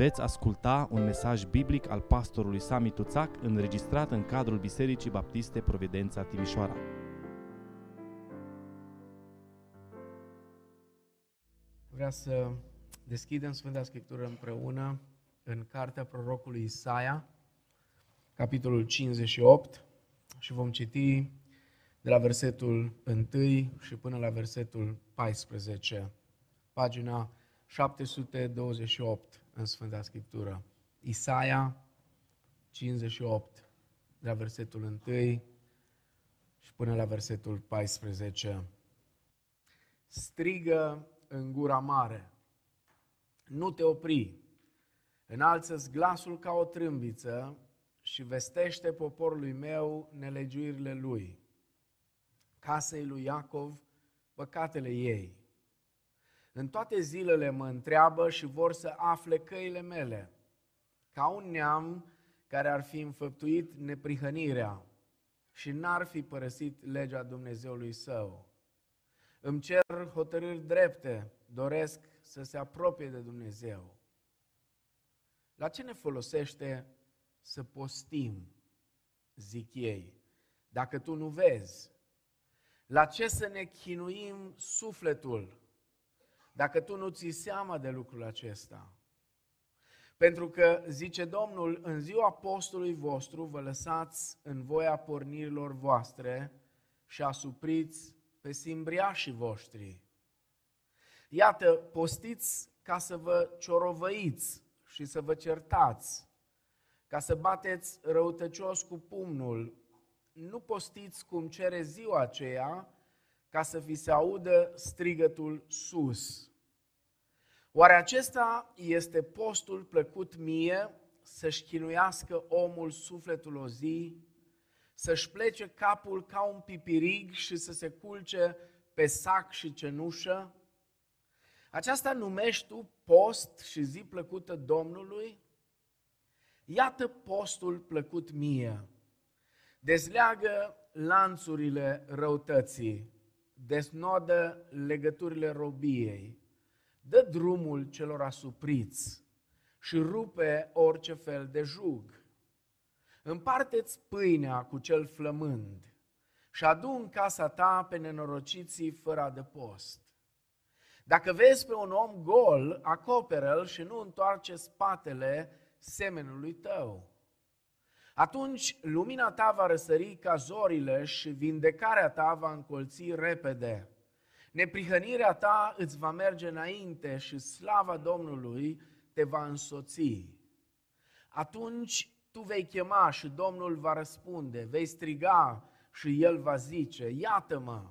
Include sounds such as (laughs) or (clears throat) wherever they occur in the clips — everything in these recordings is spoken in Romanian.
Veți asculta un mesaj biblic al pastorului Sami Tuțac înregistrat în cadrul Bisericii Baptiste Providența Timișoara. Vreau să deschidem Sfânta Scriptură împreună în cartea prorocului Isaia, capitolul 58 și vom citi de la versetul 1 și până la versetul 14, pagina 728 în Sfânta Scriptură. Isaia 58, de la versetul 1 și până la versetul 14. Strigă în gura mare, nu te opri, înalță glasul ca o trâmbiță și vestește poporului meu nelegiuirile lui, casei lui Iacov păcatele ei. În toate zilele mă întreabă și vor să afle căile mele, ca un neam care ar fi înfăptuit neprihănirea și n-ar fi părăsit legea Dumnezeului său. Îmi cer hotărâri drepte, doresc să se apropie de Dumnezeu. La ce ne folosește să postim, zic ei, dacă tu nu vezi? La ce să ne chinuim sufletul dacă tu nu ții seama de lucrul acesta? Pentru că, zice Domnul, în ziua apostolului vostru vă lăsați în voia pornirilor voastre și asupriți pe simbriașii voștri. Iată, postiți ca să vă ciorovăiți și să vă certați, ca să bateți răutăcios cu pumnul. Nu postiți cum cere ziua aceea, ca să vi se audă strigătul sus. Oare acesta este postul plăcut mie să-și chinuiască omul sufletul o zi, să-și plece capul ca un pipirig și să se culce pe sac și cenușă? Aceasta numești tu post și zi plăcută Domnului? Iată postul plăcut mie. Dezleagă lanțurile răutății, desnodă legăturile robiei, dă drumul celor asupriți și rupe orice fel de jug. Împarte-ți pâinea cu cel flămând și adu în casa ta pe nenorociții fără adăpost. Dacă vezi pe un om gol, acoperă-l și nu întoarce spatele semenului tău. Atunci lumina ta va răsări ca zorile și vindecarea ta va încolți repede. Neprihănirea ta îți va merge înainte și slava Domnului te va însoți. Atunci tu vei chema și Domnul va răspunde, vei striga și El va zice, iată-mă,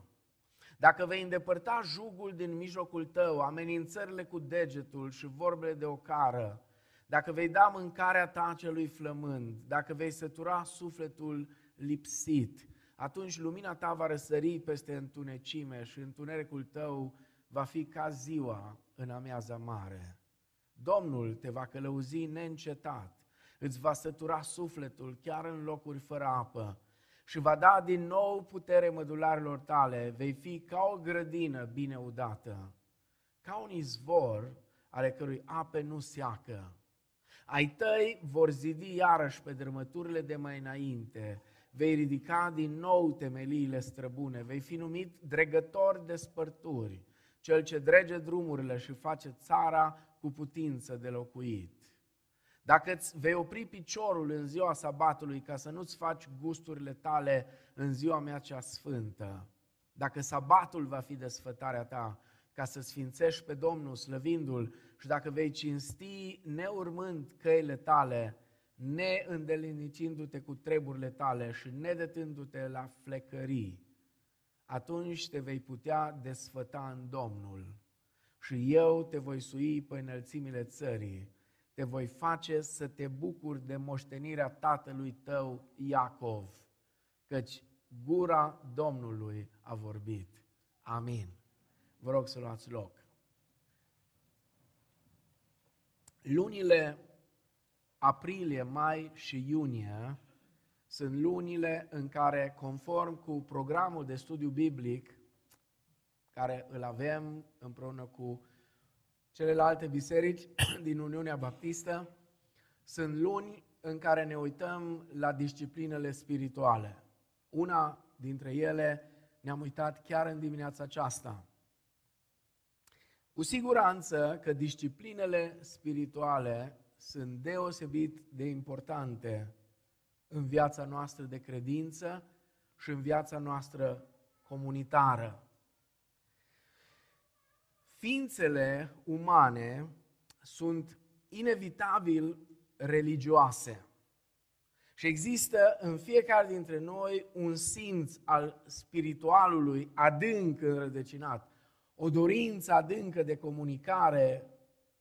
dacă vei îndepărta jugul din mijlocul tău, amenințările cu degetul și vorbele de ocară, dacă vei da mâncarea ta celui flămând, dacă vei sătura sufletul lipsit, atunci lumina ta va răsări peste întunecime și întunericul tău va fi ca ziua în amiaza mare. Domnul te va călăuzi neîncetat, îți va sătura sufletul chiar în locuri fără apă și va da din nou putere mădularilor tale, vei fi ca o grădină bine udată, ca un izvor ale cărui ape nu seacă. Ai tăi vor zidi iarăși pe drămăturile de mai înainte, vei ridica din nou temeliile străbune, vei fi numit dregător de spărturi, cel ce drege drumurile și face țara cu putință de locuit. Dacă îți vei opri piciorul în ziua sabatului ca să nu-ți faci gusturile tale în ziua mea cea sfântă, dacă sabatul va fi desfătarea ta, ca să sfințești pe Domnul slăvindu-L și dacă vei cinsti neurmând căile tale, neîndelinicindu-te cu treburile tale și nedătându-te la flecării, atunci te vei putea desfăta în Domnul și eu te voi sui pe înălțimile țării, te voi face să te bucuri de moștenirea tatălui tău Iacov, căci gura Domnului a vorbit. Amin. Vă rog să luați loc. Lunile aprilie, mai și iunie sunt lunile în care, conform cu programul de studiu biblic care îl avem împreună cu celelalte biserici (clears throat) din Uniunea Baptistă, sunt luni în care ne uităm la disciplinele spirituale. Una dintre ele ne-am uitat chiar în dimineața aceasta. Cu siguranță că disciplinele spirituale sunt deosebit de importante în viața noastră de credință și în viața noastră comunitară. Ființele umane sunt inevitabil religioase. Și există în fiecare dintre noi un simț al spiritualului adânc înrădăcinat, o dorință adâncă de comunicare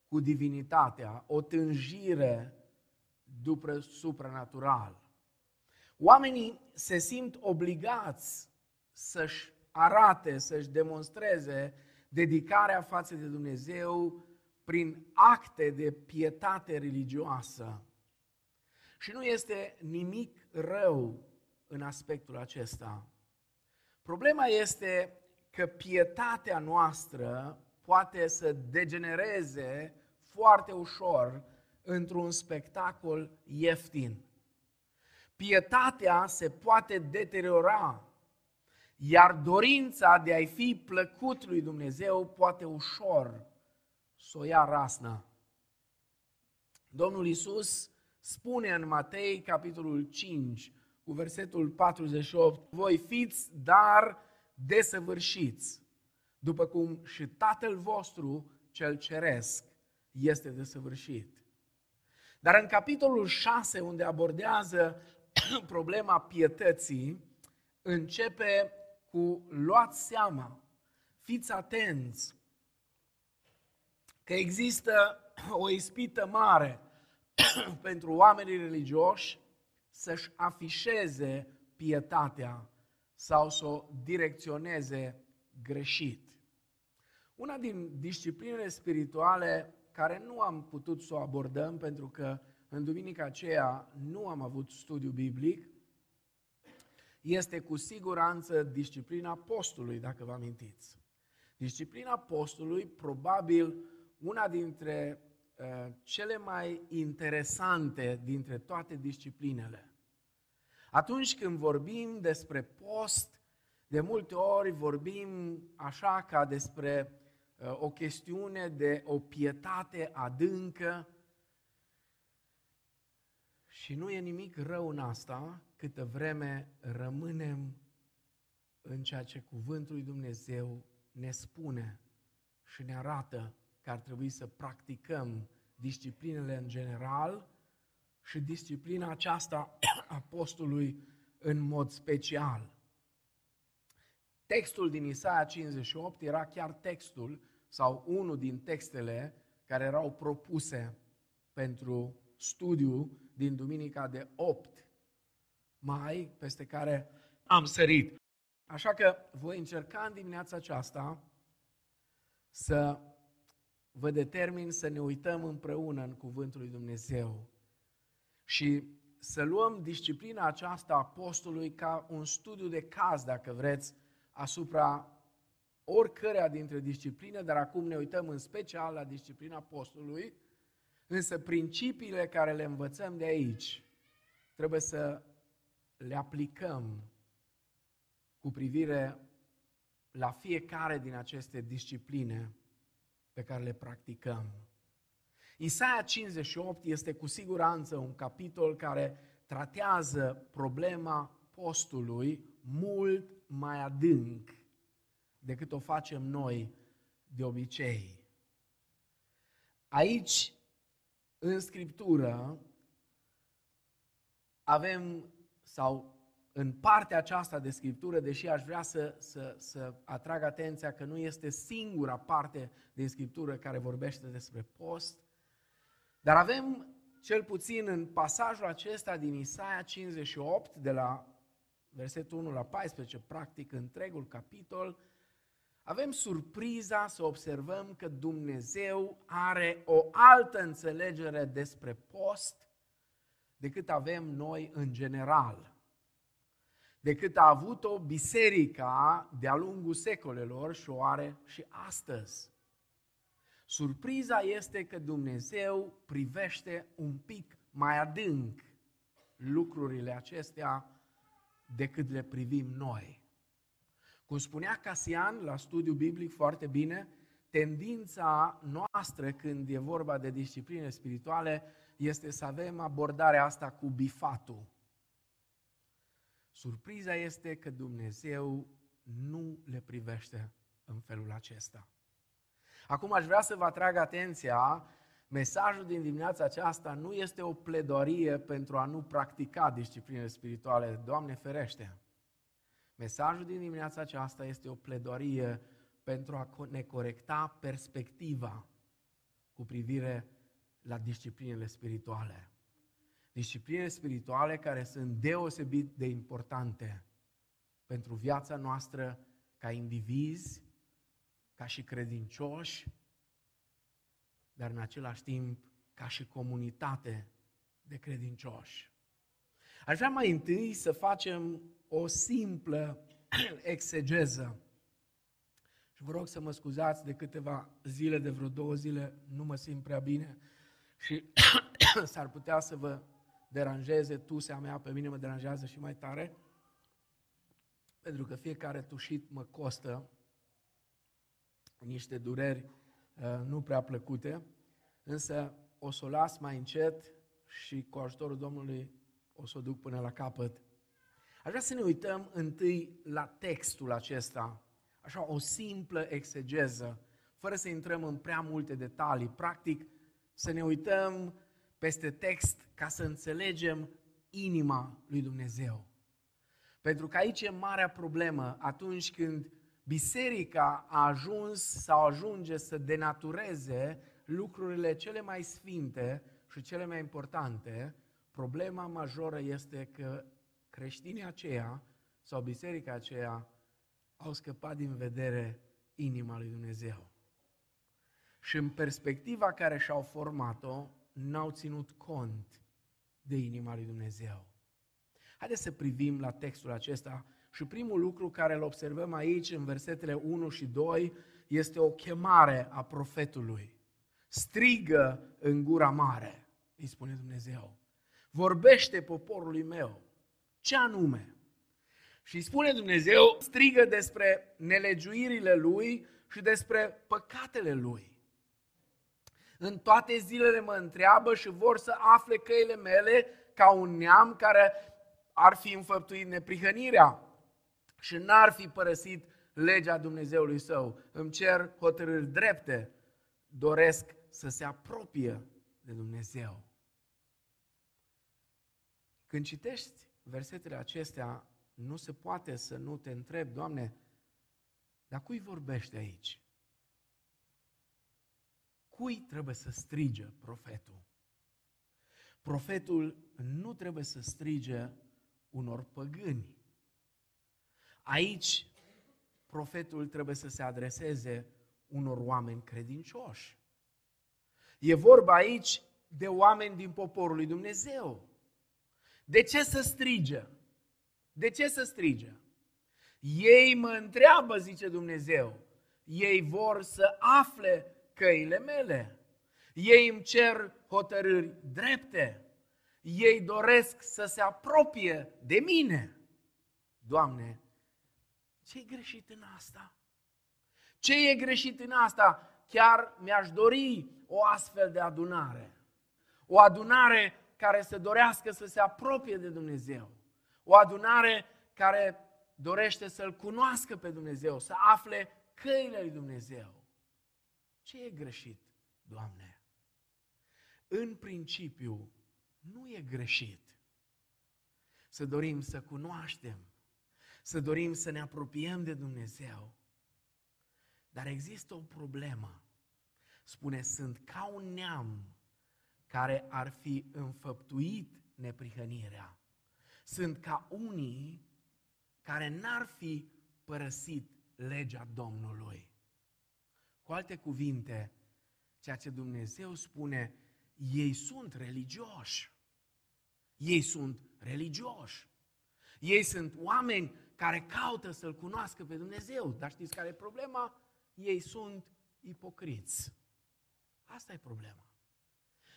cu divinitatea, o tânjire după supranatural. Oamenii se simt obligați să-și arate, să-și demonstreze dedicarea față de Dumnezeu prin acte de pietate religioasă. Și nu este nimic rău în aspectul acesta. Problema este că pietatea noastră poate să degenereze foarte ușor într-un spectacol ieftin. Pietatea se poate deteriora, iar dorința de a-i fi plăcut lui Dumnezeu poate ușor să o ia rasna. Domnul Isus spune în Matei, capitolul 5, cu versetul 48, voi fiți dar desăvârșiți, după cum și Tatăl vostru cel ceresc este desăvârșit. Dar în capitolul 6, unde abordează (clears throat) problema pietății, începe cu luați seama, fiți atenți, că există (clears throat) o ispită mare (clears throat) pentru oamenii religioși să-și afișeze pietatea sau să o direcționeze greșit. Una din disciplinele spirituale care nu am putut să o abordăm pentru că în duminica aceea nu am avut studiu biblic, este cu siguranță disciplina postului, dacă vă amintiți. Disciplina postului, probabil una dintre uh, cele mai interesante dintre toate disciplinele. Atunci când vorbim despre post, de multe ori vorbim așa ca despre uh, o chestiune de o pietate adâncă, și nu e nimic rău în asta, câtă vreme rămânem în ceea ce Cuvântul lui Dumnezeu ne spune și ne arată că ar trebui să practicăm disciplinele în general și disciplina aceasta a postului în mod special. Textul din Isaia 58 era chiar textul sau unul din textele care erau propuse pentru studiu din duminica de 8 mai, peste care am sărit. Așa că voi încerca în dimineața aceasta să vă determin să ne uităm împreună în Cuvântul lui Dumnezeu și să luăm disciplina aceasta a apostolului ca un studiu de caz, dacă vreți, asupra oricărea dintre discipline, dar acum ne uităm în special la disciplina apostolului, însă principiile care le învățăm de aici trebuie să le aplicăm cu privire la fiecare din aceste discipline pe care le practicăm. Isaia 58 este cu siguranță un capitol care tratează problema postului mult mai adânc decât o facem noi de obicei. Aici, în Scriptură, avem, sau în partea aceasta de Scriptură, deși aș vrea să, să, să atrag atenția că nu este singura parte din Scriptură care vorbește despre post, dar avem cel puțin în pasajul acesta din Isaia 58, de la versetul 1 la 14, practic întregul capitol, avem surpriza să observăm că Dumnezeu are o altă înțelegere despre post decât avem noi în general, decât a avut-o biserica de-a lungul secolelor și o are și astăzi. Surpriza este că Dumnezeu privește un pic mai adânc lucrurile acestea decât le privim noi. Cum spunea Casian la studiu biblic foarte bine, tendința noastră când e vorba de discipline spirituale este să avem abordarea asta cu bifatul. Surpriza este că Dumnezeu nu le privește în felul acesta. Acum aș vrea să vă atrag atenția, mesajul din dimineața aceasta nu este o pledorie pentru a nu practica discipline spirituale, Doamne ferește. Mesajul din dimineața aceasta este o pledorie pentru a ne corecta perspectiva cu privire la disciplinele spirituale. Disciplinele spirituale care sunt deosebit de importante pentru viața noastră ca indivizi, ca și credincioși, dar în același timp ca și comunitate de credincioși. Aș vrea mai întâi să facem o simplă (clears throat) exegeză. Și vă rog să mă scuzați de câteva zile, de vreo două zile, nu mă simt prea bine și (clears throat) s-ar putea să vă deranjeze tusea mea, pe mine mă deranjează și mai tare, pentru că fiecare tușit mă costă niște dureri uh, nu prea plăcute, însă o să o las mai încet și cu ajutorul Domnului o să o duc până la capăt. Aș vrea să ne uităm întâi la textul acesta, așa o simplă exegeză, fără să intrăm în prea multe detalii. Practic, să ne uităm peste text ca să înțelegem inima lui Dumnezeu. Pentru că aici e marea problemă atunci când biserica a ajuns sau ajunge să denatureze lucrurile cele mai sfinte și cele mai importante, problema majoră este că creștinii aceia sau biserica aceea au scăpat din vedere inima lui Dumnezeu. Și în perspectiva care și-au format-o, n-au ținut cont de inima lui Dumnezeu. Haideți să privim la textul acesta și primul lucru care îl observăm aici în versetele 1 și 2 este o chemare a profetului. Strigă în gura mare, îi spune Dumnezeu. Vorbește poporului meu. Ce anume? Și spune Dumnezeu, strigă despre nelegiuirile lui și despre păcatele lui. În toate zilele mă întreabă și vor să afle căile mele ca un neam care ar fi înfăptuit neprihănirea și n-ar fi părăsit legea Dumnezeului său. Îmi cer hotărâri drepte, doresc să se apropie de Dumnezeu. Când citești versetele acestea, nu se poate să nu te întrebi, Doamne, dar cui vorbește aici? Cui trebuie să strige profetul? Profetul nu trebuie să strige unor păgâni. Aici, profetul trebuie să se adreseze unor oameni credincioși. E vorba aici de oameni din poporul lui Dumnezeu. De ce să strige? De ce să strige? Ei mă întreabă, zice Dumnezeu. Ei vor să afle căile mele. Ei îmi cer hotărâri drepte. Ei doresc să se apropie de mine. Doamne, ce e greșit în asta? Ce e greșit în asta? Chiar mi-aș dori o astfel de adunare. O adunare care să dorească să se apropie de Dumnezeu. O adunare care dorește să-L cunoască pe Dumnezeu, să afle căile lui Dumnezeu. Ce e greșit, Doamne? În principiu, nu e greșit să dorim să cunoaștem, să dorim să ne apropiem de Dumnezeu. Dar există o problemă. Spune, sunt ca un neam care ar fi înfăptuit neprihănirea. Sunt ca unii care n-ar fi părăsit legea Domnului. Cu alte cuvinte, ceea ce Dumnezeu spune, ei sunt religioși. Ei sunt religioși. Ei sunt oameni care caută să-L cunoască pe Dumnezeu. Dar știți care e problema? Ei sunt ipocriți. Asta e problema.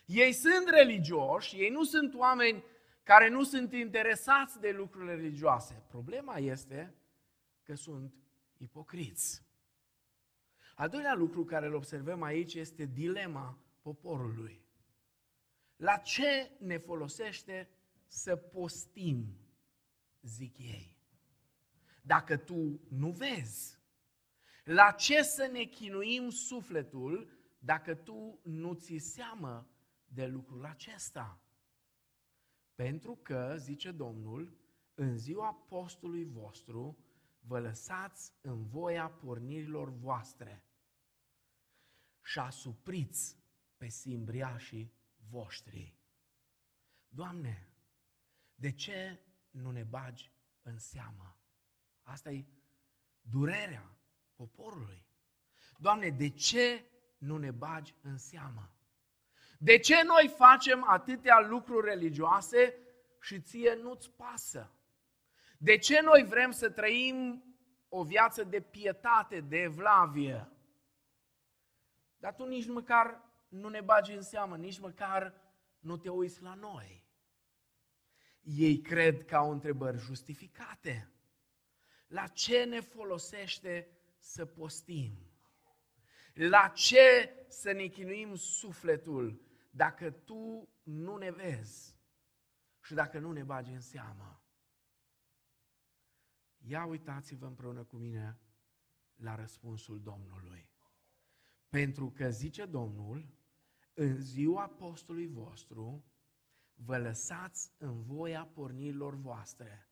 Ei sunt religioși, ei nu sunt oameni care nu sunt interesați de lucrurile religioase. Problema este că sunt ipocriți. Al doilea lucru care îl observăm aici este dilema poporului. La ce ne folosește să postim, zic ei, dacă tu nu vezi? La ce să ne chinuim sufletul dacă tu nu ți seamă de lucrul acesta? Pentru că, zice Domnul, în ziua postului vostru vă lăsați în voia pornirilor voastre și asupriți pe simbriașii voștri. Doamne, de ce nu ne bagi în seamă? Asta e durerea poporului. Doamne, de ce nu ne bagi în seamă? De ce noi facem atâtea lucruri religioase și ție nu-ți pasă? De ce noi vrem să trăim o viață de pietate, de evlavie? Dar tu nici măcar nu ne bagi în seamă, nici măcar nu te uiți la noi. Ei cred că au întrebări justificate. La ce ne folosește să postim? La ce să ne chinuim sufletul dacă tu nu ne vezi și dacă nu ne bagi în seamă? Ia uitați-vă împreună cu mine la răspunsul Domnului. Pentru că, zice Domnul, în ziua postului vostru, vă lăsați în voia pornirilor voastre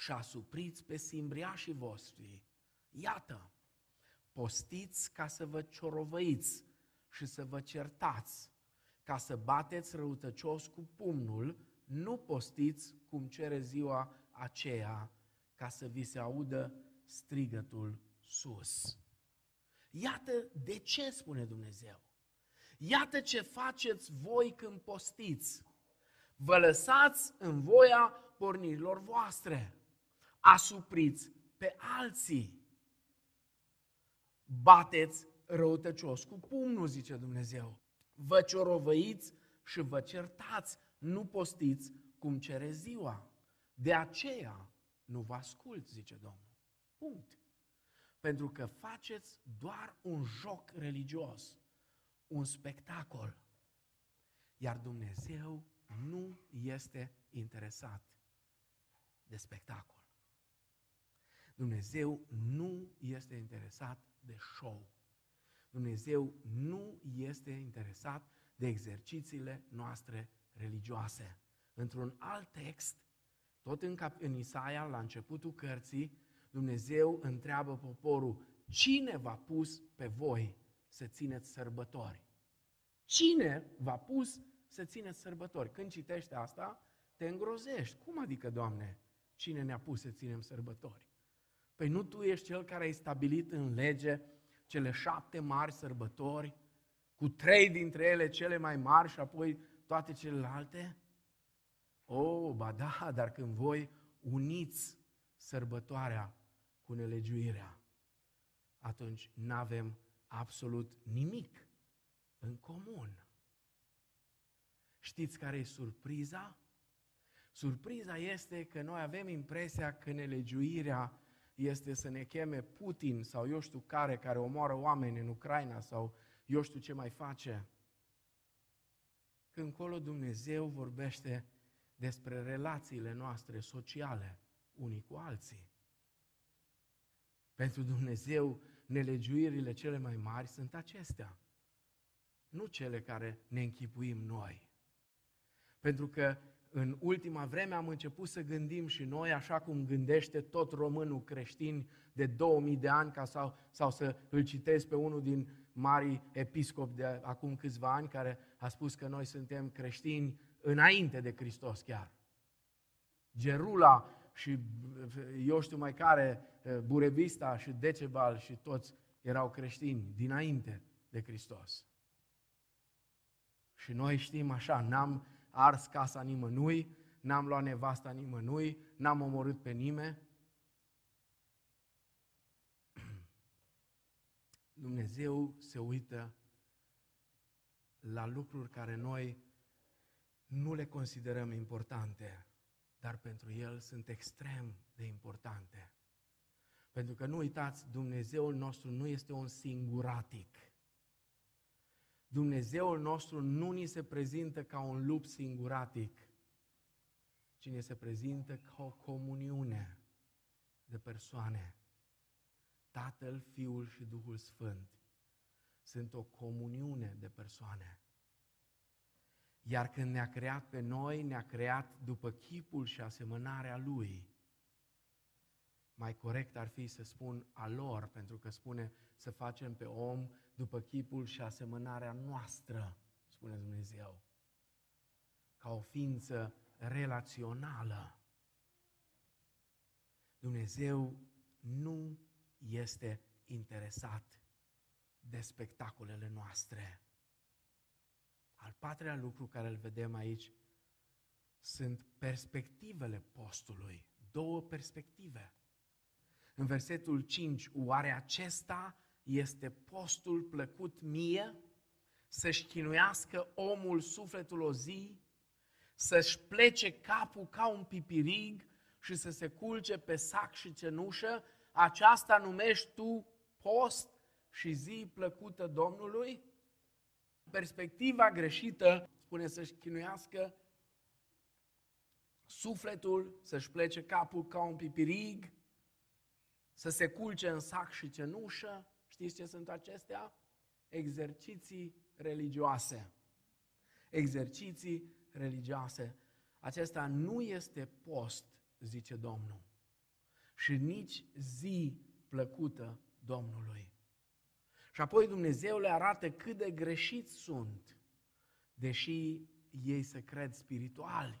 și asupriți pe simbriașii voștri. Iată, postiți ca să vă ciorovăiți și să vă certați, ca să bateți răutăcios cu pumnul, nu postiți cum cere ziua aceea, ca să vi se audă strigătul sus. Iată de ce spune Dumnezeu. Iată ce faceți voi când postiți. Vă lăsați în voia pornirilor voastre. Asupriți pe alții. Bateți răutăcios cu pumnul, zice Dumnezeu. Vă ciorovăiți și vă certați. Nu postiți cum cere ziua. De aceea nu vă ascult, zice Domnul. Punct. Pentru că faceți doar un joc religios un spectacol. Iar Dumnezeu nu este interesat de spectacol. Dumnezeu nu este interesat de show. Dumnezeu nu este interesat de exercițiile noastre religioase. Într-un alt text, tot în, cap- în Isaia, la începutul cărții, Dumnezeu întreabă poporul, cine v-a pus pe voi să țineți sărbători. Cine v-a pus să țineți sărbători? Când citești asta, te îngrozești. Cum adică, Doamne, cine ne-a pus să ținem sărbători? Păi nu Tu ești Cel care ai stabilit în lege cele șapte mari sărbători, cu trei dintre ele cele mai mari și apoi toate celelalte? Oh, ba da, dar când voi uniți sărbătoarea cu nelegiuirea, atunci nu avem absolut nimic în comun. Știți care e surpriza? Surpriza este că noi avem impresia că nelegiuirea este să ne cheme Putin sau eu știu care, care omoară oameni în Ucraina sau eu știu ce mai face. Când colo Dumnezeu vorbește despre relațiile noastre sociale unii cu alții. Pentru Dumnezeu nelegiuirile cele mai mari sunt acestea, nu cele care ne închipuim noi. Pentru că în ultima vreme am început să gândim și noi așa cum gândește tot românul creștin de 2000 de ani, ca sau, sau să îl citesc pe unul din mari episcopi de acum câțiva ani, care a spus că noi suntem creștini înainte de Hristos chiar. Gerula și eu știu mai care, eh, Burevista și Decebal și toți erau creștini dinainte de Hristos. Și noi știm așa, n-am ars casa nimănui, n-am luat nevasta nimănui, n-am omorât pe nimeni. (clears throat) Dumnezeu se uită la lucruri care noi nu le considerăm importante, dar pentru El sunt extrem de importante. Pentru că nu uitați, Dumnezeul nostru nu este un singuratic. Dumnezeul nostru nu ni se prezintă ca un lup singuratic, ci ne se prezintă ca o comuniune de persoane. Tatăl, Fiul și Duhul Sfânt sunt o comuniune de persoane. Iar când ne-a creat pe noi, ne-a creat după chipul și asemănarea Lui. Mai corect ar fi să spun a lor, pentru că spune să facem pe om după chipul și asemănarea noastră, spune Dumnezeu. Ca o ființă relațională. Dumnezeu nu este interesat de spectacolele noastre. Al patrulea lucru care îl vedem aici sunt perspectivele postului. Două perspective. În versetul 5, oare acesta este postul plăcut mie? Să-și chinuiască omul sufletul o zi? Să-și plece capul ca un pipirig și să se culce pe sac și cenușă? Aceasta numești tu post și zi plăcută Domnului? Perspectiva greșită spune să-și chinuiască sufletul, să-și plece capul ca un pipirig, să se culce în sac și cenușă. Știți ce sunt acestea? Exerciții religioase. Exerciții religioase. Acesta nu este post, zice Domnul, și nici zi plăcută Domnului. Și apoi Dumnezeu le arată cât de greșiți sunt, deși ei se cred spirituali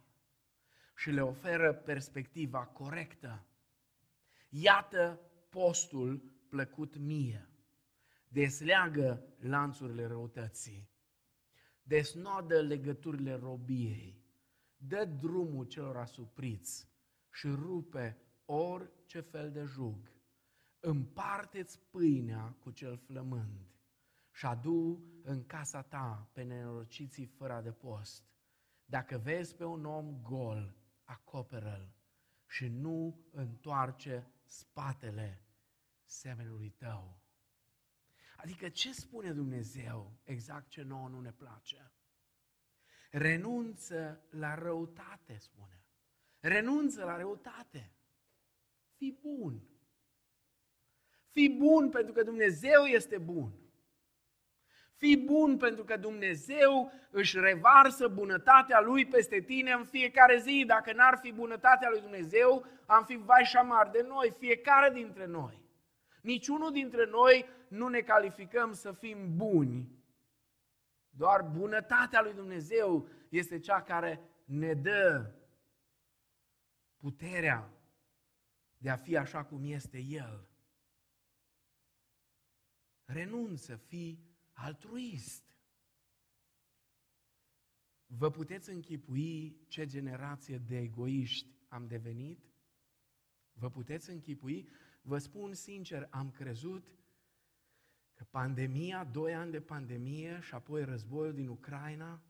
și le oferă perspectiva corectă. Iată postul plăcut mie. Desleagă lanțurile răutății. Desnodă legăturile robiei. Dă drumul celor asupriți și rupe orice fel de jug împarteți pâinea cu cel flămând și adu în casa ta pe nenorociții fără de post. Dacă vezi pe un om gol, acoperă-l și nu întoarce spatele semenului tău. Adică ce spune Dumnezeu exact ce nouă nu ne place? Renunță la răutate, spune. Renunță la răutate. Fii bun. Fii bun pentru că Dumnezeu este bun. Fii bun pentru că Dumnezeu își revarsă bunătatea Lui peste tine în fiecare zi. Dacă n-ar fi bunătatea Lui Dumnezeu, am fi vai și șamar de noi, fiecare dintre noi. Niciunul dintre noi nu ne calificăm să fim buni. Doar bunătatea Lui Dumnezeu este cea care ne dă puterea de a fi așa cum este El renunță, fii altruist. Vă puteți închipui ce generație de egoiști am devenit? Vă puteți închipui? Vă spun sincer, am crezut că pandemia, doi ani de pandemie și apoi războiul din Ucraina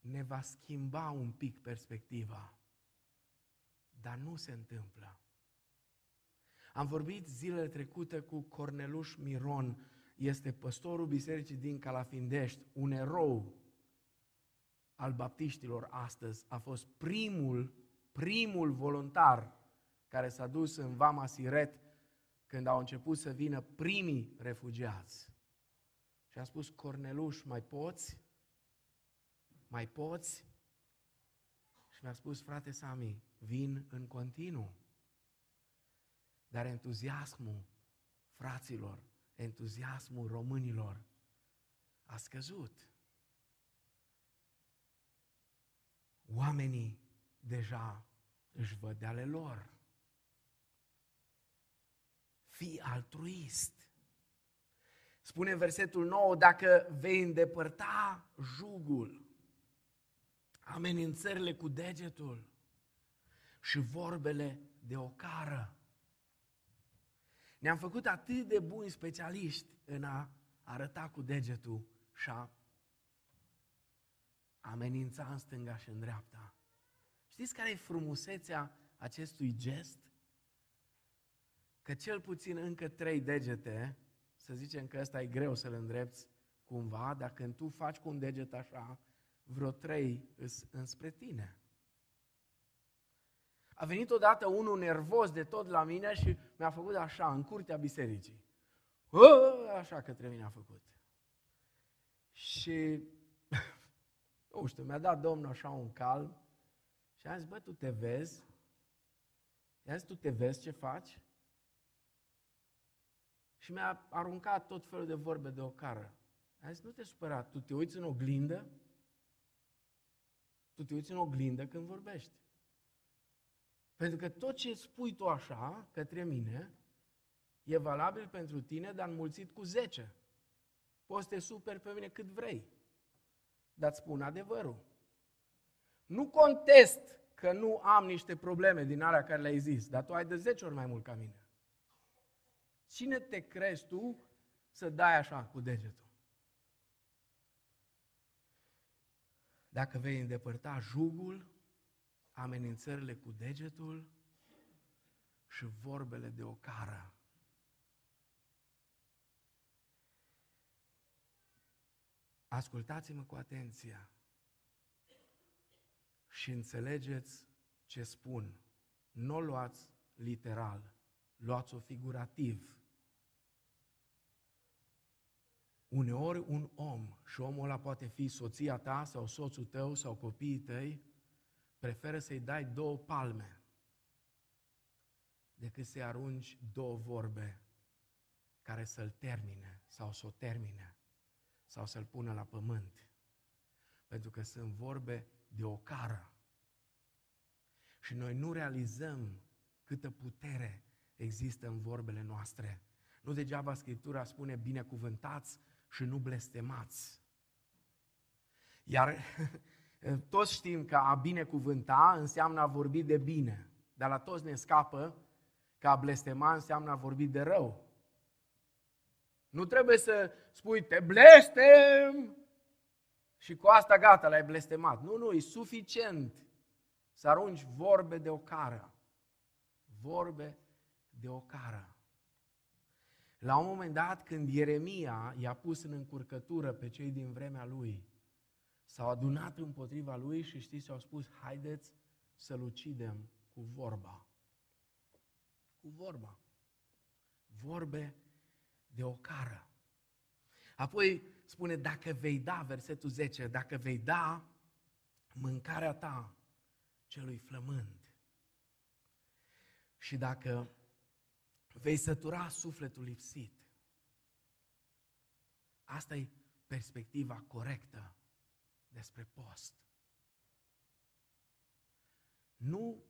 ne va schimba un pic perspectiva. Dar nu se întâmplă. Am vorbit zilele trecute cu Corneluș Miron, este păstorul bisericii din Calafindești, un erou al baptiștilor astăzi. A fost primul, primul voluntar care s-a dus în Vama Siret când au început să vină primii refugiați. Și a spus, Corneluș, mai poți? Mai poți? Și mi-a spus, frate Sami, vin în continuu. Dar entuziasmul fraților, entuziasmul românilor a scăzut. Oamenii deja își văd de ale lor. Fii altruist. Spune versetul 9, dacă vei îndepărta jugul, amenințările cu degetul și vorbele de ocară, ne-am făcut atât de buni specialiști în a arăta cu degetul și a amenința în stânga și în dreapta. Știți care e frumusețea acestui gest? Că cel puțin încă trei degete, să zicem că ăsta e greu să-l îndrepți cumva, dar când tu faci cu un deget așa, vreo trei îs înspre tine. A venit odată unul nervos de tot la mine și mi-a făcut așa, în curtea bisericii. Așa către mine a făcut. Și, (laughs) nu știu, mi-a dat Domnul așa un calm și a zis, bă, tu te vezi? I-a zis, tu te vezi ce faci? Și mi-a aruncat tot felul de vorbe de ocară. A zis, nu te supăra, tu te uiți în oglindă? Tu te uiți în oglindă când vorbești. Pentru că tot ce spui tu așa către mine e valabil pentru tine, dar înmulțit cu 10. Poți să te superi pe mine cât vrei, dar îți spun adevărul. Nu contest că nu am niște probleme din alea care le-ai zis, dar tu ai de 10 ori mai mult ca mine. Cine te crezi tu să dai așa cu degetul? Dacă vei îndepărta jugul, amenințările cu degetul și vorbele de ocară. Ascultați-mă cu atenție și înțelegeți ce spun. Nu o luați literal, luați-o figurativ. Uneori un om, și omul ăla poate fi soția ta sau soțul tău sau copiii tăi, preferă să-i dai două palme decât să-i arunci două vorbe care să-l termine sau să o termine sau să-l pună la pământ. Pentru că sunt vorbe de o cară. Și noi nu realizăm câtă putere există în vorbele noastre. Nu degeaba Scriptura spune binecuvântați și nu blestemați. Iar (laughs) toți știm că a binecuvânta înseamnă a vorbi de bine, dar la toți ne scapă că a blestema înseamnă a vorbi de rău. Nu trebuie să spui, te blestem! Și cu asta gata, l-ai blestemat. Nu, nu, e suficient să arunci vorbe de ocară. Vorbe de ocară. La un moment dat, când Ieremia i-a pus în încurcătură pe cei din vremea lui, s-au adunat împotriva lui și știți, au spus, haideți să-l ucidem cu vorba. Cu vorba. Vorbe de ocară. Apoi spune, dacă vei da, versetul 10, dacă vei da mâncarea ta celui flămând și dacă vei sătura sufletul lipsit, asta e perspectiva corectă despre post. Nu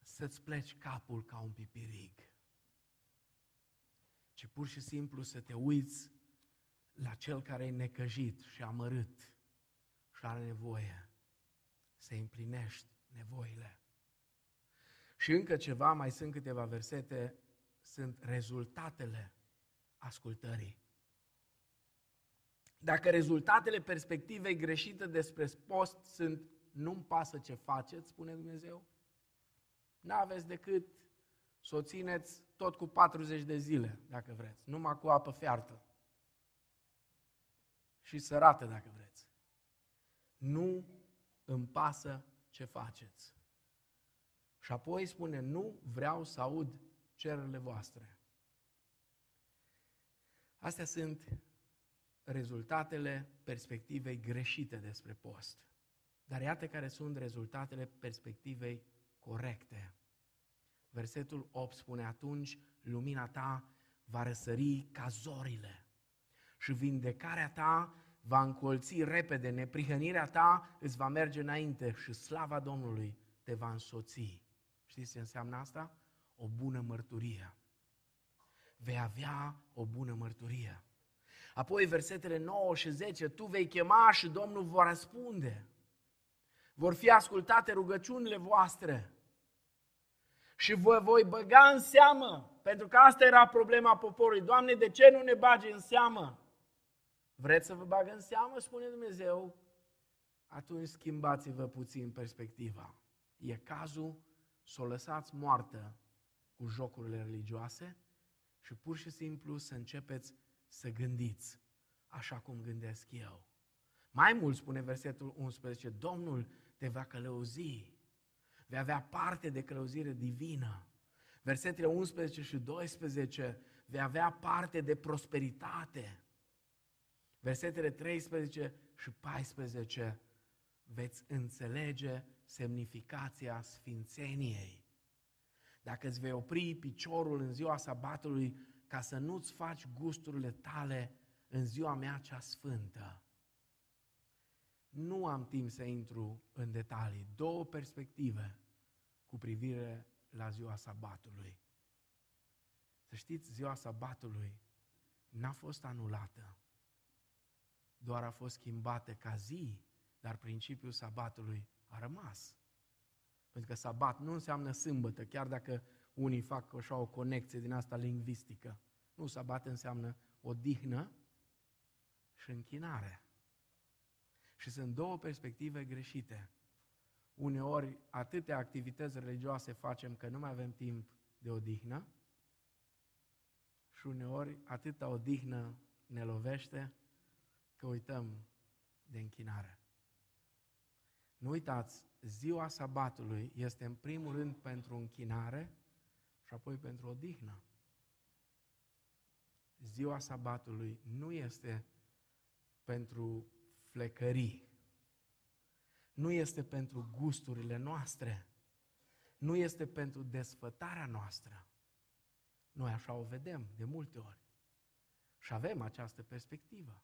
să-ți pleci capul ca un pipirig, ci pur și simplu să te uiți la cel care e necăjit și amărât și are nevoie să împlinești nevoile. Și încă ceva, mai sunt câteva versete, sunt rezultatele ascultării. Dacă rezultatele perspectivei greșite despre post sunt nu-mi pasă ce faceți, spune Dumnezeu, n-aveți decât să o țineți tot cu 40 de zile, dacă vreți, numai cu apă fiartă. Și sărată, dacă vreți. Nu îmi pasă ce faceți. Și apoi spune, nu vreau să aud cererile voastre. Astea sunt rezultatele perspectivei greșite despre post. Dar iată care sunt rezultatele perspectivei corecte. Versetul 8 spune, atunci lumina ta va răsări ca zorile și vindecarea ta va încolți repede, neprihănirea ta îți va merge înainte și slava Domnului te va însoți. Știți ce înseamnă asta? O bună mărturie. Vei avea o bună mărturie. Apoi versetele 9 și 10, tu vei chema și Domnul va răspunde. Vor fi ascultate rugăciunile voastre. Și vă voi băga în seamă, pentru că asta era problema poporului. Doamne, de ce nu ne bagi în seamă? Vreți să vă bagă în seamă, spune Dumnezeu? Atunci schimbați-vă puțin perspectiva. E cazul să o lăsați moartă cu jocurile religioase și pur și simplu să începeți să gândiți așa cum gândesc eu. Mai mult spune versetul 11, Domnul te va călăuzi, vei avea parte de călăuzire divină. Versetele 11 și 12, vei avea parte de prosperitate. Versetele 13 și 14, veți înțelege semnificația sfințeniei. Dacă îți vei opri piciorul în ziua sabatului ca să nu-ți faci gusturile tale în ziua mea cea sfântă. Nu am timp să intru în detalii. Două perspective cu privire la ziua sabatului. Să știți, ziua sabatului n-a fost anulată, doar a fost schimbată ca zi, dar principiul sabatului a rămas. Pentru că sabat nu înseamnă sâmbătă, chiar dacă unii fac așa o conexie din asta lingvistică. Nu, sabat înseamnă odihnă și închinare. Și sunt două perspective greșite. Uneori atâtea activități religioase facem că nu mai avem timp de odihnă și uneori atâta odihnă ne lovește că uităm de închinare. Nu uitați, ziua sabatului este în primul rând pentru închinare și apoi pentru odihnă. Ziua sabatului nu este pentru flecării, nu este pentru gusturile noastre, nu este pentru desfătarea noastră. Noi așa o vedem de multe ori. Și avem această perspectivă.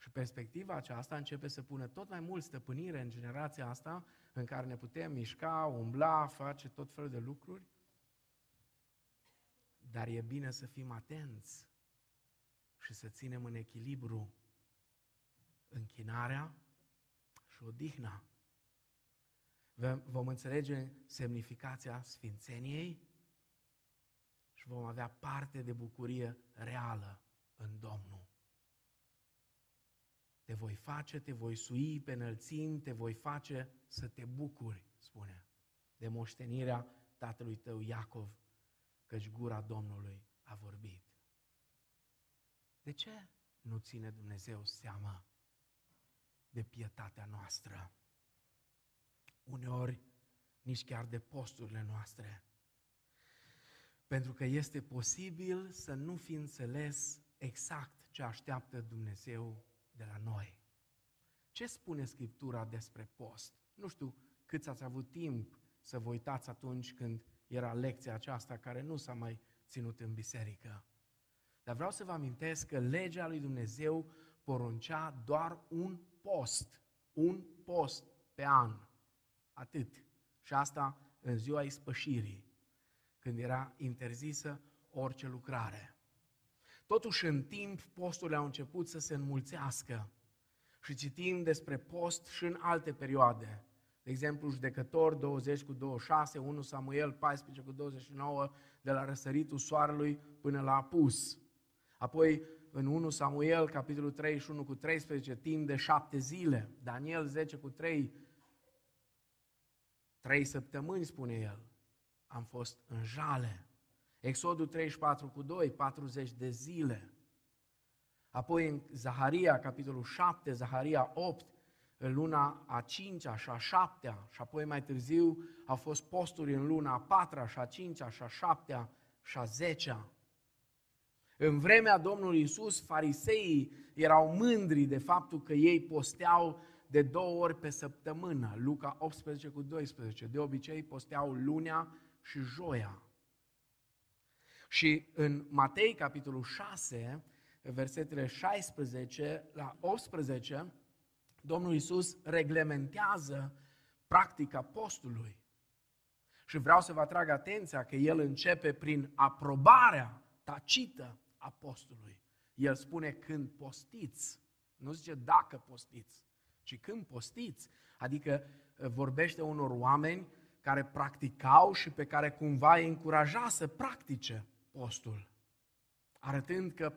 Și perspectiva aceasta începe să pună tot mai mult stăpânire în generația asta, în care ne putem mișca, umbla, face tot felul de lucruri. Dar e bine să fim atenți și să ținem în echilibru închinarea și odihna. Vom înțelege semnificația sfințeniei și vom avea parte de bucurie reală în Domnul. Te voi face, te voi sui pe înălțimi, te voi face să te bucuri, spune, de moștenirea tatălui tău Iacov, căci gura Domnului a vorbit. De ce nu ține Dumnezeu seama de pietatea noastră? Uneori nici chiar de posturile noastre. Pentru că este posibil să nu fi înțeles exact ce așteaptă Dumnezeu de la noi. Ce spune Scriptura despre post? Nu știu câți ați avut timp să vă uitați atunci când era lecția aceasta care nu s-a mai ținut în biserică. Dar vreau să vă amintesc că legea lui Dumnezeu poruncea doar un post, un post pe an, atât. Și asta în ziua ispășirii, când era interzisă orice lucrare. Totuși, în timp, posturile au început să se înmulțească. Și citim despre post și în alte perioade. De exemplu, judecător 20 cu 26, 1 Samuel 14 cu 29, de la răsăritul soarelui până la apus. Apoi, în 1 Samuel, capitolul 31 cu 13, timp de șapte zile. Daniel 10 cu 3, trei săptămâni, spune el, am fost în jale. Exodul 34 cu 2, 40 de zile. Apoi în Zaharia, capitolul 7, Zaharia 8, în luna a cincea și a șaptea, și apoi mai târziu au fost posturi în luna a patra și a cincea și a șaptea și a zecea. În vremea Domnului Isus, fariseii erau mândri de faptul că ei posteau de două ori pe săptămână, Luca 18 cu 12. De obicei posteau lunea și joia. Și în Matei, capitolul 6, versetele 16 la 18, Domnul Iisus reglementează practica postului. Și vreau să vă atrag atenția că El începe prin aprobarea tacită a postului. El spune când postiți, nu zice dacă postiți, ci când postiți. Adică vorbește unor oameni care practicau și pe care cumva îi încuraja să practice postul, arătând că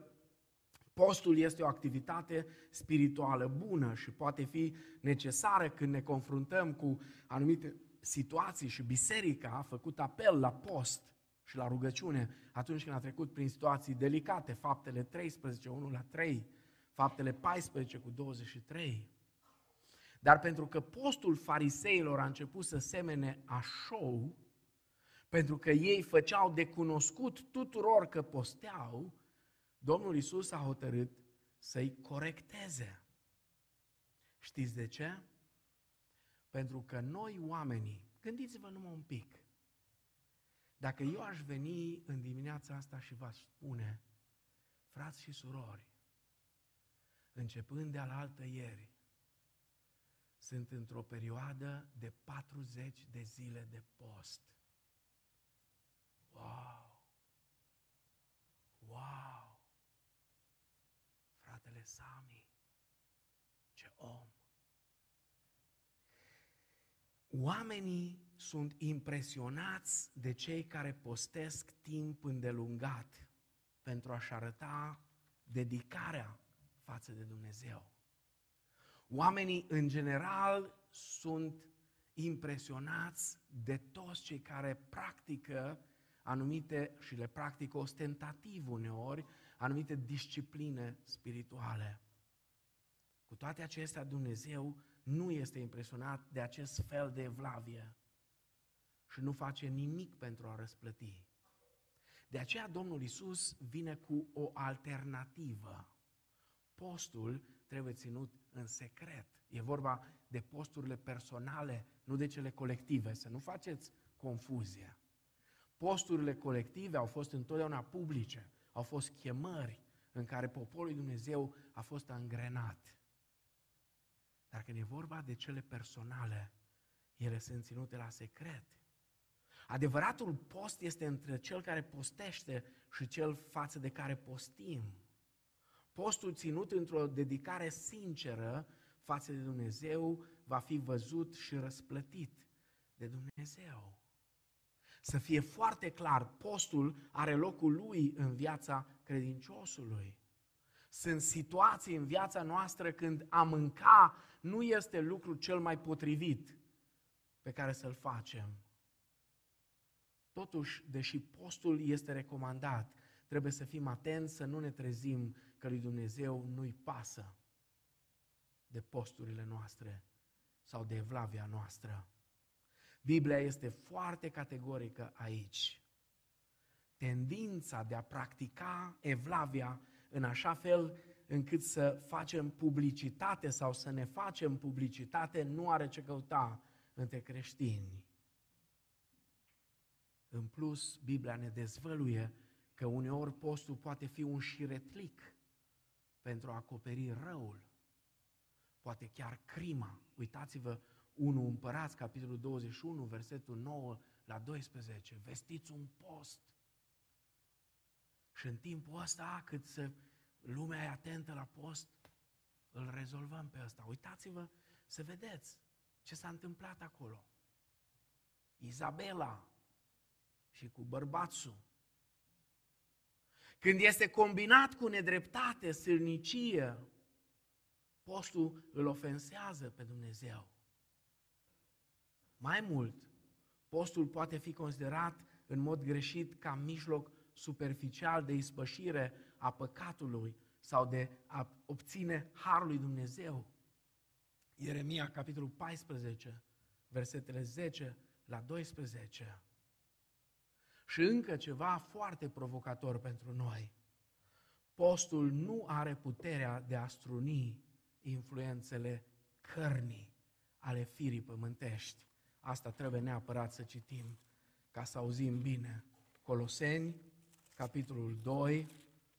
Postul este o activitate spirituală bună și poate fi necesară când ne confruntăm cu anumite situații și biserica a făcut apel la post și la rugăciune atunci când a trecut prin situații delicate, faptele 13, 1 la 3, faptele 14 cu 23. Dar pentru că postul fariseilor a început să semene a show, pentru că ei făceau de cunoscut tuturor că posteau, Domnul Isus a hotărât să-i corecteze. Știți de ce? Pentru că noi oamenii, gândiți-vă numai un pic, dacă eu aș veni în dimineața asta și vă spune, frați și surori, începând de alaltă ieri, sunt într-o perioadă de 40 de zile de post. Wow! Wow! Fratele Sami, ce om! Oamenii sunt impresionați de cei care postesc timp îndelungat pentru a-și arăta dedicarea față de Dumnezeu. Oamenii, în general, sunt impresionați de toți cei care practică anumite, și le practică ostentativ uneori, anumite discipline spirituale. Cu toate acestea, Dumnezeu nu este impresionat de acest fel de evlavie și nu face nimic pentru a răsplăti. De aceea Domnul Isus vine cu o alternativă. Postul trebuie ținut în secret. E vorba de posturile personale, nu de cele colective. Să nu faceți confuzie. Posturile colective au fost întotdeauna publice, au fost chemări în care poporul lui Dumnezeu a fost angrenat. Dar când e vorba de cele personale, ele sunt ținute la secret. Adevăratul post este între cel care postește și cel față de care postim. Postul ținut într-o dedicare sinceră față de Dumnezeu va fi văzut și răsplătit de Dumnezeu. Să fie foarte clar, postul are locul lui în viața credinciosului. Sunt situații în viața noastră când a mânca nu este lucrul cel mai potrivit pe care să-l facem. Totuși, deși postul este recomandat, trebuie să fim atenți să nu ne trezim că lui Dumnezeu nu-i pasă de posturile noastre sau de evlavia noastră. Biblia este foarte categorică aici. Tendința de a practica evlavia în așa fel încât să facem publicitate sau să ne facem publicitate nu are ce căuta între creștini. În plus, Biblia ne dezvăluie că uneori postul poate fi un șiretlic pentru a acoperi răul, poate chiar crima. Uitați-vă 1 Împărați, capitolul 21, versetul 9 la 12. Vestiți un post. Și în timpul ăsta, cât să lumea e atentă la post, îl rezolvăm pe ăsta. Uitați-vă să vedeți ce s-a întâmplat acolo. Izabela și cu bărbatul. Când este combinat cu nedreptate, sârnicie, postul îl ofensează pe Dumnezeu. Mai mult, postul poate fi considerat în mod greșit ca mijloc superficial de ispășire a păcatului sau de a obține harul lui Dumnezeu. Ieremia, capitolul 14, versetele 10 la 12. Și încă ceva foarte provocator pentru noi. Postul nu are puterea de a struni influențele cărnii ale firii pământești. Asta trebuie neapărat să citim ca să auzim bine. Coloseni, capitolul 2,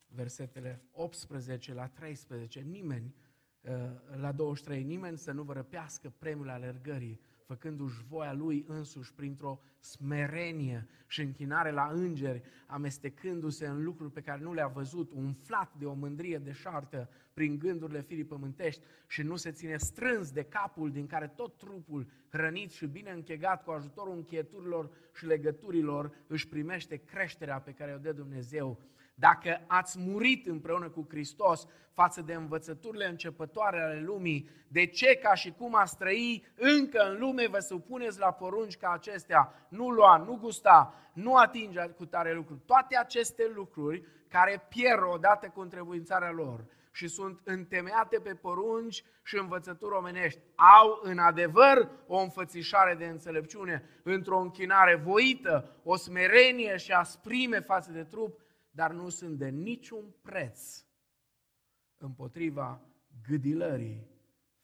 versetele 18 la 13. Nimeni, uh, la 23, nimeni să nu vă răpească premiul alergării, făcându-și voia lui însuși printr-o smerenie și închinare la îngeri, amestecându-se în lucruri pe care nu le-a văzut, umflat de o mândrie deșartă prin gândurile firii pământești și nu se ține strâns de capul din care tot trupul, hrănit și bine închegat cu ajutorul încheieturilor și legăturilor, își primește creșterea pe care o dă Dumnezeu Dacă ați murit împreună cu Hristos față de învățăturile începătoare ale lumii, de ce, ca și cum ați trăi încă în lume, vă supuneți la porunci ca acestea? Nu lua, nu gusta, nu atinge cu tare lucruri. Toate aceste lucruri care pierd odată cu întrebuințarea lor și sunt întemeiate pe porunci și învățături omenești. Au în adevăr o înfățișare de înțelepciune, într-o închinare voită, o smerenie și asprime față de trup, dar nu sunt de niciun preț împotriva gâdilării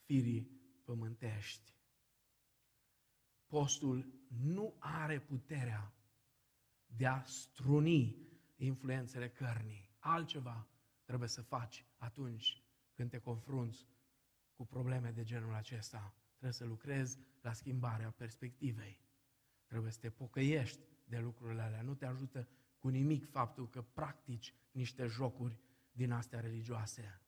firii pământești. Postul nu are puterea de a struni influențele cărnii. Altceva trebuie să faci atunci când te confrunți cu probleme de genul acesta. Trebuie să lucrezi la schimbarea perspectivei. Trebuie să te pocăiești de lucrurile alea. Nu te ajută cu nimic faptul că practici niște jocuri din astea religioase.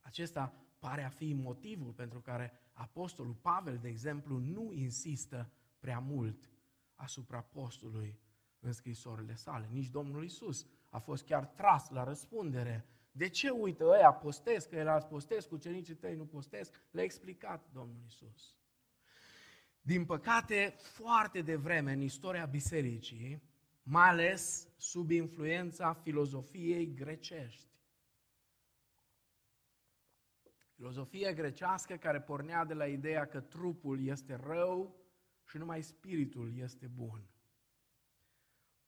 Acesta pare a fi motivul pentru care Apostolul Pavel, de exemplu, nu insistă prea mult asupra postului în scrisorile sale. Nici Domnul Isus a fost chiar tras la răspundere. De ce uită ăia postesc, că el a postesc, ucenicii tăi nu postesc? Le-a explicat Domnul Isus. Din păcate, foarte devreme în istoria bisericii, mai ales sub influența filozofiei grecești. Filozofia grecească care pornea de la ideea că trupul este rău și numai spiritul este bun.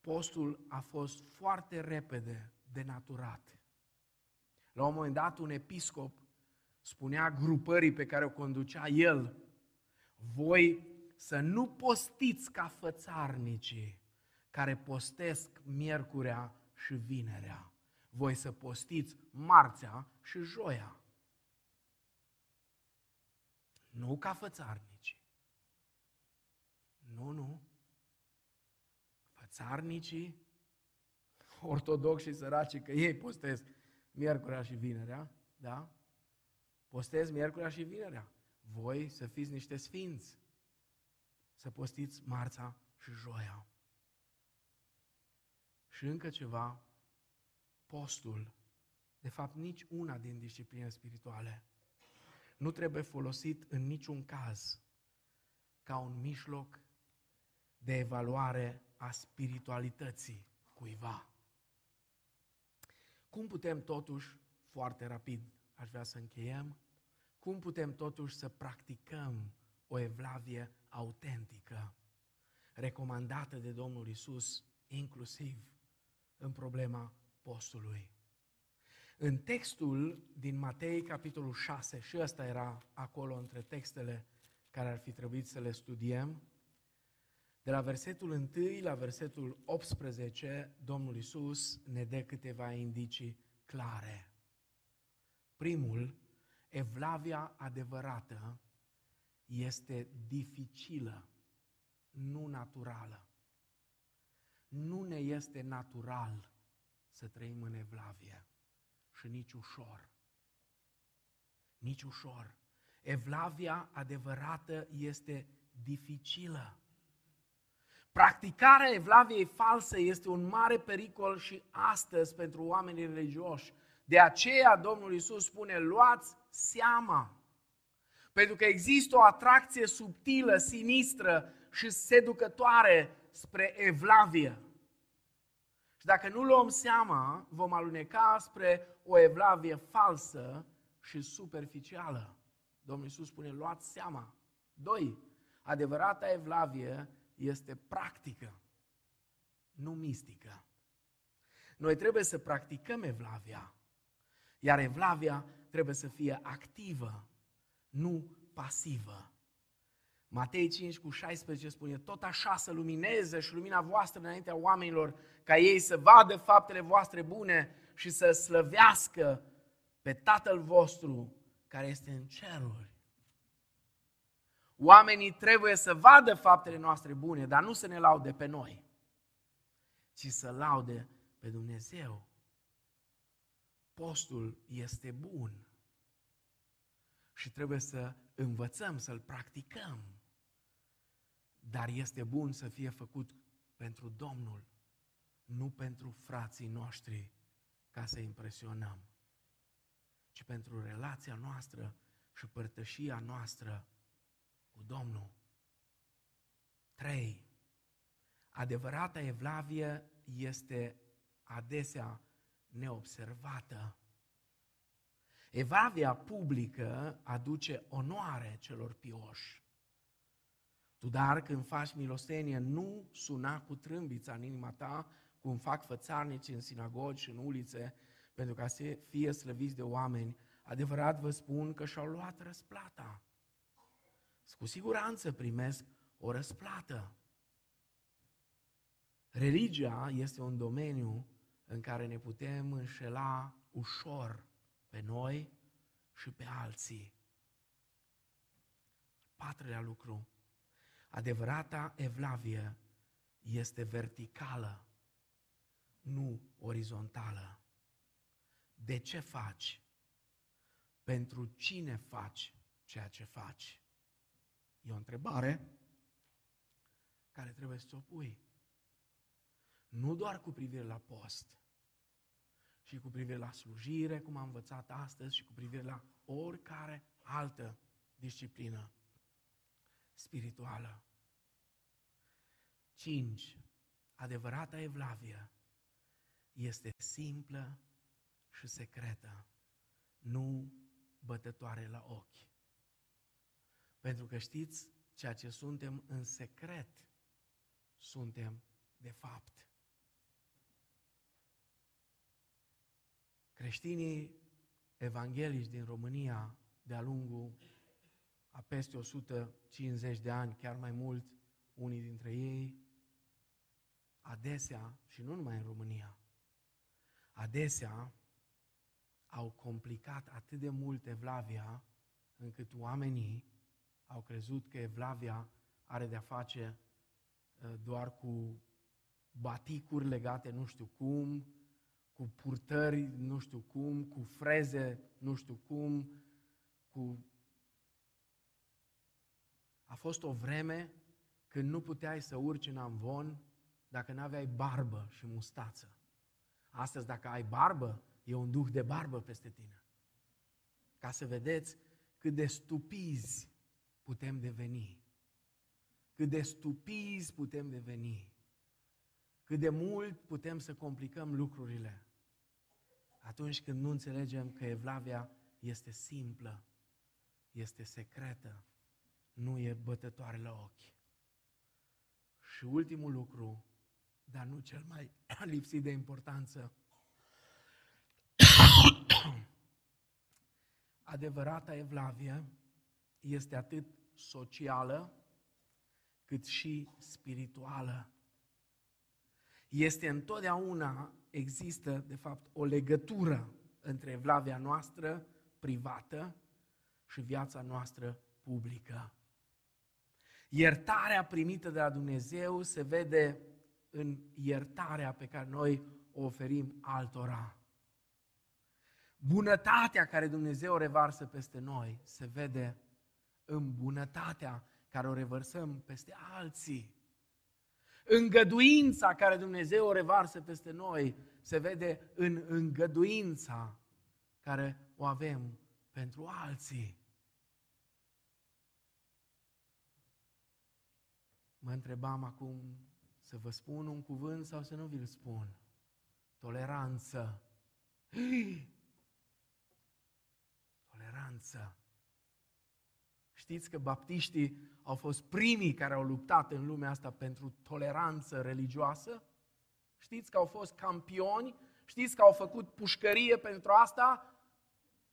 Postul a fost foarte repede denaturat. La un moment dat, un episcop spunea grupării pe care o conducea el, voi să nu postiți ca fățarnicii, care postesc miercurea și vinerea. Voi să postiți marțea și joia. Nu ca fățarnici. Nu, nu. Fățarnicii, ortodoxi și săraci, că ei postesc miercurea și vinerea, da? Postez miercurea și vinerea. Voi să fiți niște sfinți. Să postiți marța și joia. Și încă ceva, postul, de fapt nici una din discipline spirituale, nu trebuie folosit în niciun caz ca un mijloc de evaluare a spiritualității cuiva. Cum putem totuși, foarte rapid, aș vrea să încheiem, cum putem totuși să practicăm o evlavie autentică, recomandată de Domnul Isus, inclusiv în problema postului. În textul din Matei, capitolul 6, și ăsta era acolo între textele care ar fi trebuit să le studiem, de la versetul 1 la versetul 18, Domnul Isus ne dă câteva indicii clare. Primul, evlavia adevărată este dificilă, nu naturală nu ne este natural să trăim în evlavie și nici ușor. Nici ușor. Evlavia adevărată este dificilă. Practicarea evlaviei false este un mare pericol și astăzi pentru oamenii religioși. De aceea Domnul Isus spune, luați seama. Pentru că există o atracție subtilă, sinistră și seducătoare spre evlavie. Și dacă nu luăm seama, vom aluneca spre o evlavie falsă și superficială. Domnul Iisus spune, luați seama. Doi, adevărata evlavie este practică, nu mistică. Noi trebuie să practicăm evlavia, iar evlavia trebuie să fie activă, nu pasivă. Matei 5 cu 16 spune, tot așa să lumineze și lumina voastră înaintea oamenilor, ca ei să vadă faptele voastre bune și să slăvească pe Tatăl vostru care este în ceruri. Oamenii trebuie să vadă faptele noastre bune, dar nu să ne laude pe noi, ci să laude pe Dumnezeu. Postul este bun și trebuie să învățăm să-l practicăm dar este bun să fie făcut pentru Domnul, nu pentru frații noștri ca să impresionăm, ci pentru relația noastră și părtășia noastră cu Domnul. 3. Adevărata evlavie este adesea neobservată. Evlavia publică aduce onoare celor pioși. Tu, dar, când faci milostenie, nu suna cu trâmbița în inima ta, cum fac fățarnici în sinagogi și în ulițe, pentru ca să fie slăviți de oameni. Adevărat vă spun că și-au luat răsplata. Cu siguranță primesc o răsplată. Religia este un domeniu în care ne putem înșela ușor pe noi și pe alții. Patrulea lucru, adevărata evlavie este verticală, nu orizontală. De ce faci? Pentru cine faci ceea ce faci? E o întrebare care trebuie să o pui. Nu doar cu privire la post, și cu privire la slujire, cum am învățat astăzi, și cu privire la oricare altă disciplină spirituală. 5. Adevărata evlavie este simplă și secretă, nu bătătoare la ochi. Pentru că știți, ceea ce suntem în secret, suntem de fapt. Creștinii evanghelici din România, de-a lungul a peste 150 de ani, chiar mai mult, unii dintre ei, adesea, și nu numai în România, adesea au complicat atât de mult Evlavia, încât oamenii au crezut că Evlavia are de-a face uh, doar cu baticuri legate nu știu cum, cu purtări nu știu cum, cu freze nu știu cum, cu... A fost o vreme când nu puteai să urci în amvon dacă nu aveai barbă și mustață. Astăzi, dacă ai barbă, e un duh de barbă peste tine. Ca să vedeți cât de stupizi putem deveni. Cât de stupizi putem deveni. Cât de mult putem să complicăm lucrurile atunci când nu înțelegem că Evlavia este simplă, este secretă, nu e bătătoare la ochi. Și ultimul lucru, dar nu cel mai (coughs) lipsit de importanță, (coughs) adevărata Evlavie este atât socială cât și spirituală. Este întotdeauna există, de fapt, o legătură între evlavia noastră privată și viața noastră publică. Iertarea primită de la Dumnezeu se vede în iertarea pe care noi o oferim altora. Bunătatea care Dumnezeu o revarsă peste noi se vede în bunătatea care o revărsăm peste alții. Îngăduința care Dumnezeu o revarsă peste noi se vede în îngăduința care o avem pentru alții. Mă întrebam acum să vă spun un cuvânt sau să nu vi-l spun. Toleranță. (gasps) Toleranță. Știți că baptiștii au fost primii care au luptat în lumea asta pentru toleranță religioasă? Știți că au fost campioni? Știți că au făcut pușcărie pentru asta?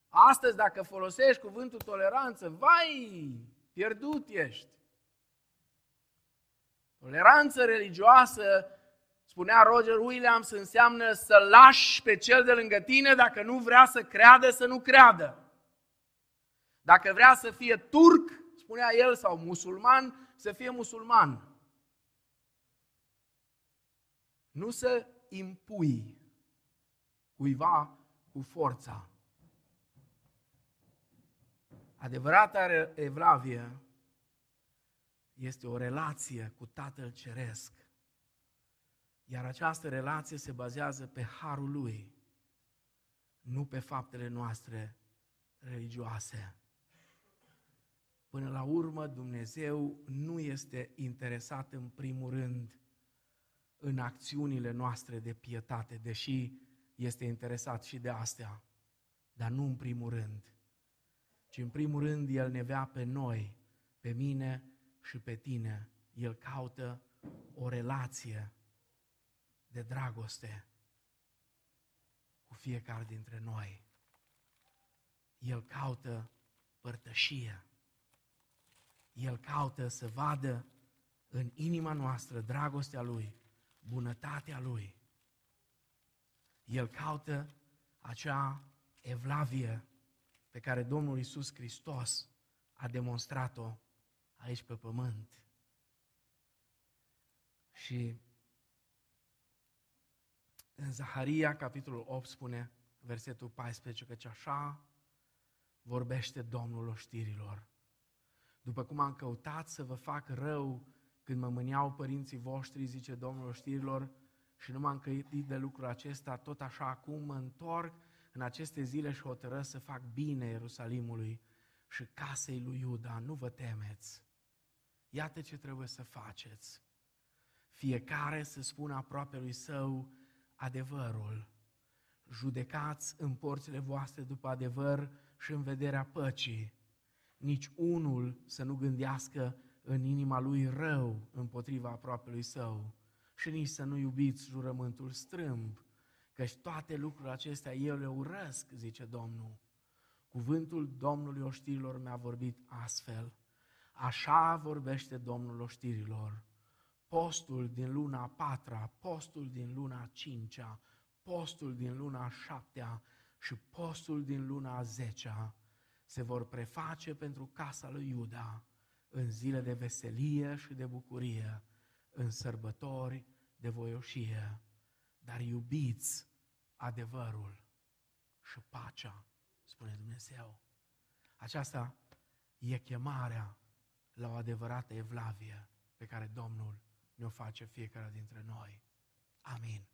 Astăzi, dacă folosești cuvântul toleranță, vai, pierdut ești. Toleranță religioasă, spunea Roger Williams, înseamnă să lași pe cel de lângă tine dacă nu vrea să creadă, să nu creadă. Dacă vrea să fie turc, spunea el, sau musulman, să fie musulman. Nu să impui cuiva cu forța. Adevărata evlavie este o relație cu Tatăl Ceresc Iar această relație se bazează pe harul lui, nu pe faptele noastre religioase. Până la urmă, Dumnezeu nu este interesat în primul rând în acțiunile noastre de pietate, deși este interesat și de astea, dar nu în primul rând, ci în primul rând El ne vrea pe noi, pe mine și pe tine. El caută o relație de dragoste cu fiecare dintre noi. El caută părtășie. El caută să vadă în inima noastră dragostea Lui, bunătatea Lui. El caută acea evlavie pe care Domnul Isus Hristos a demonstrat-o aici pe pământ. Și în Zaharia, capitolul 8, spune versetul 14, căci așa vorbește Domnul oștirilor. După cum am căutat să vă fac rău când mă mâneau părinții voștri, zice Domnul oștirilor, și nu m-am căitit de lucrul acesta, tot așa acum mă întorc în aceste zile și hotără să fac bine Ierusalimului și casei lui Iuda. Nu vă temeți. Iată ce trebuie să faceți. Fiecare să spună aproape lui său adevărul. Judecați în porțile voastre după adevăr și în vederea păcii. Nici unul să nu gândească în inima lui rău împotriva aproapelui său și nici să nu iubiți jurământul strâmb, căci toate lucrurile acestea eu le urăsc, zice Domnul. Cuvântul Domnului oștirilor mi-a vorbit astfel. Așa vorbește Domnul oștirilor. Postul din luna a patra, postul din luna a cincea, postul din luna a șaptea și postul din luna a zecea se vor preface pentru casa lui Iuda în zile de veselie și de bucurie, în sărbători de voioșie, dar iubiți adevărul și pacea, spune Dumnezeu. Aceasta e chemarea la o adevărată evlavie pe care Domnul ne-o face fiecare dintre noi. Amin.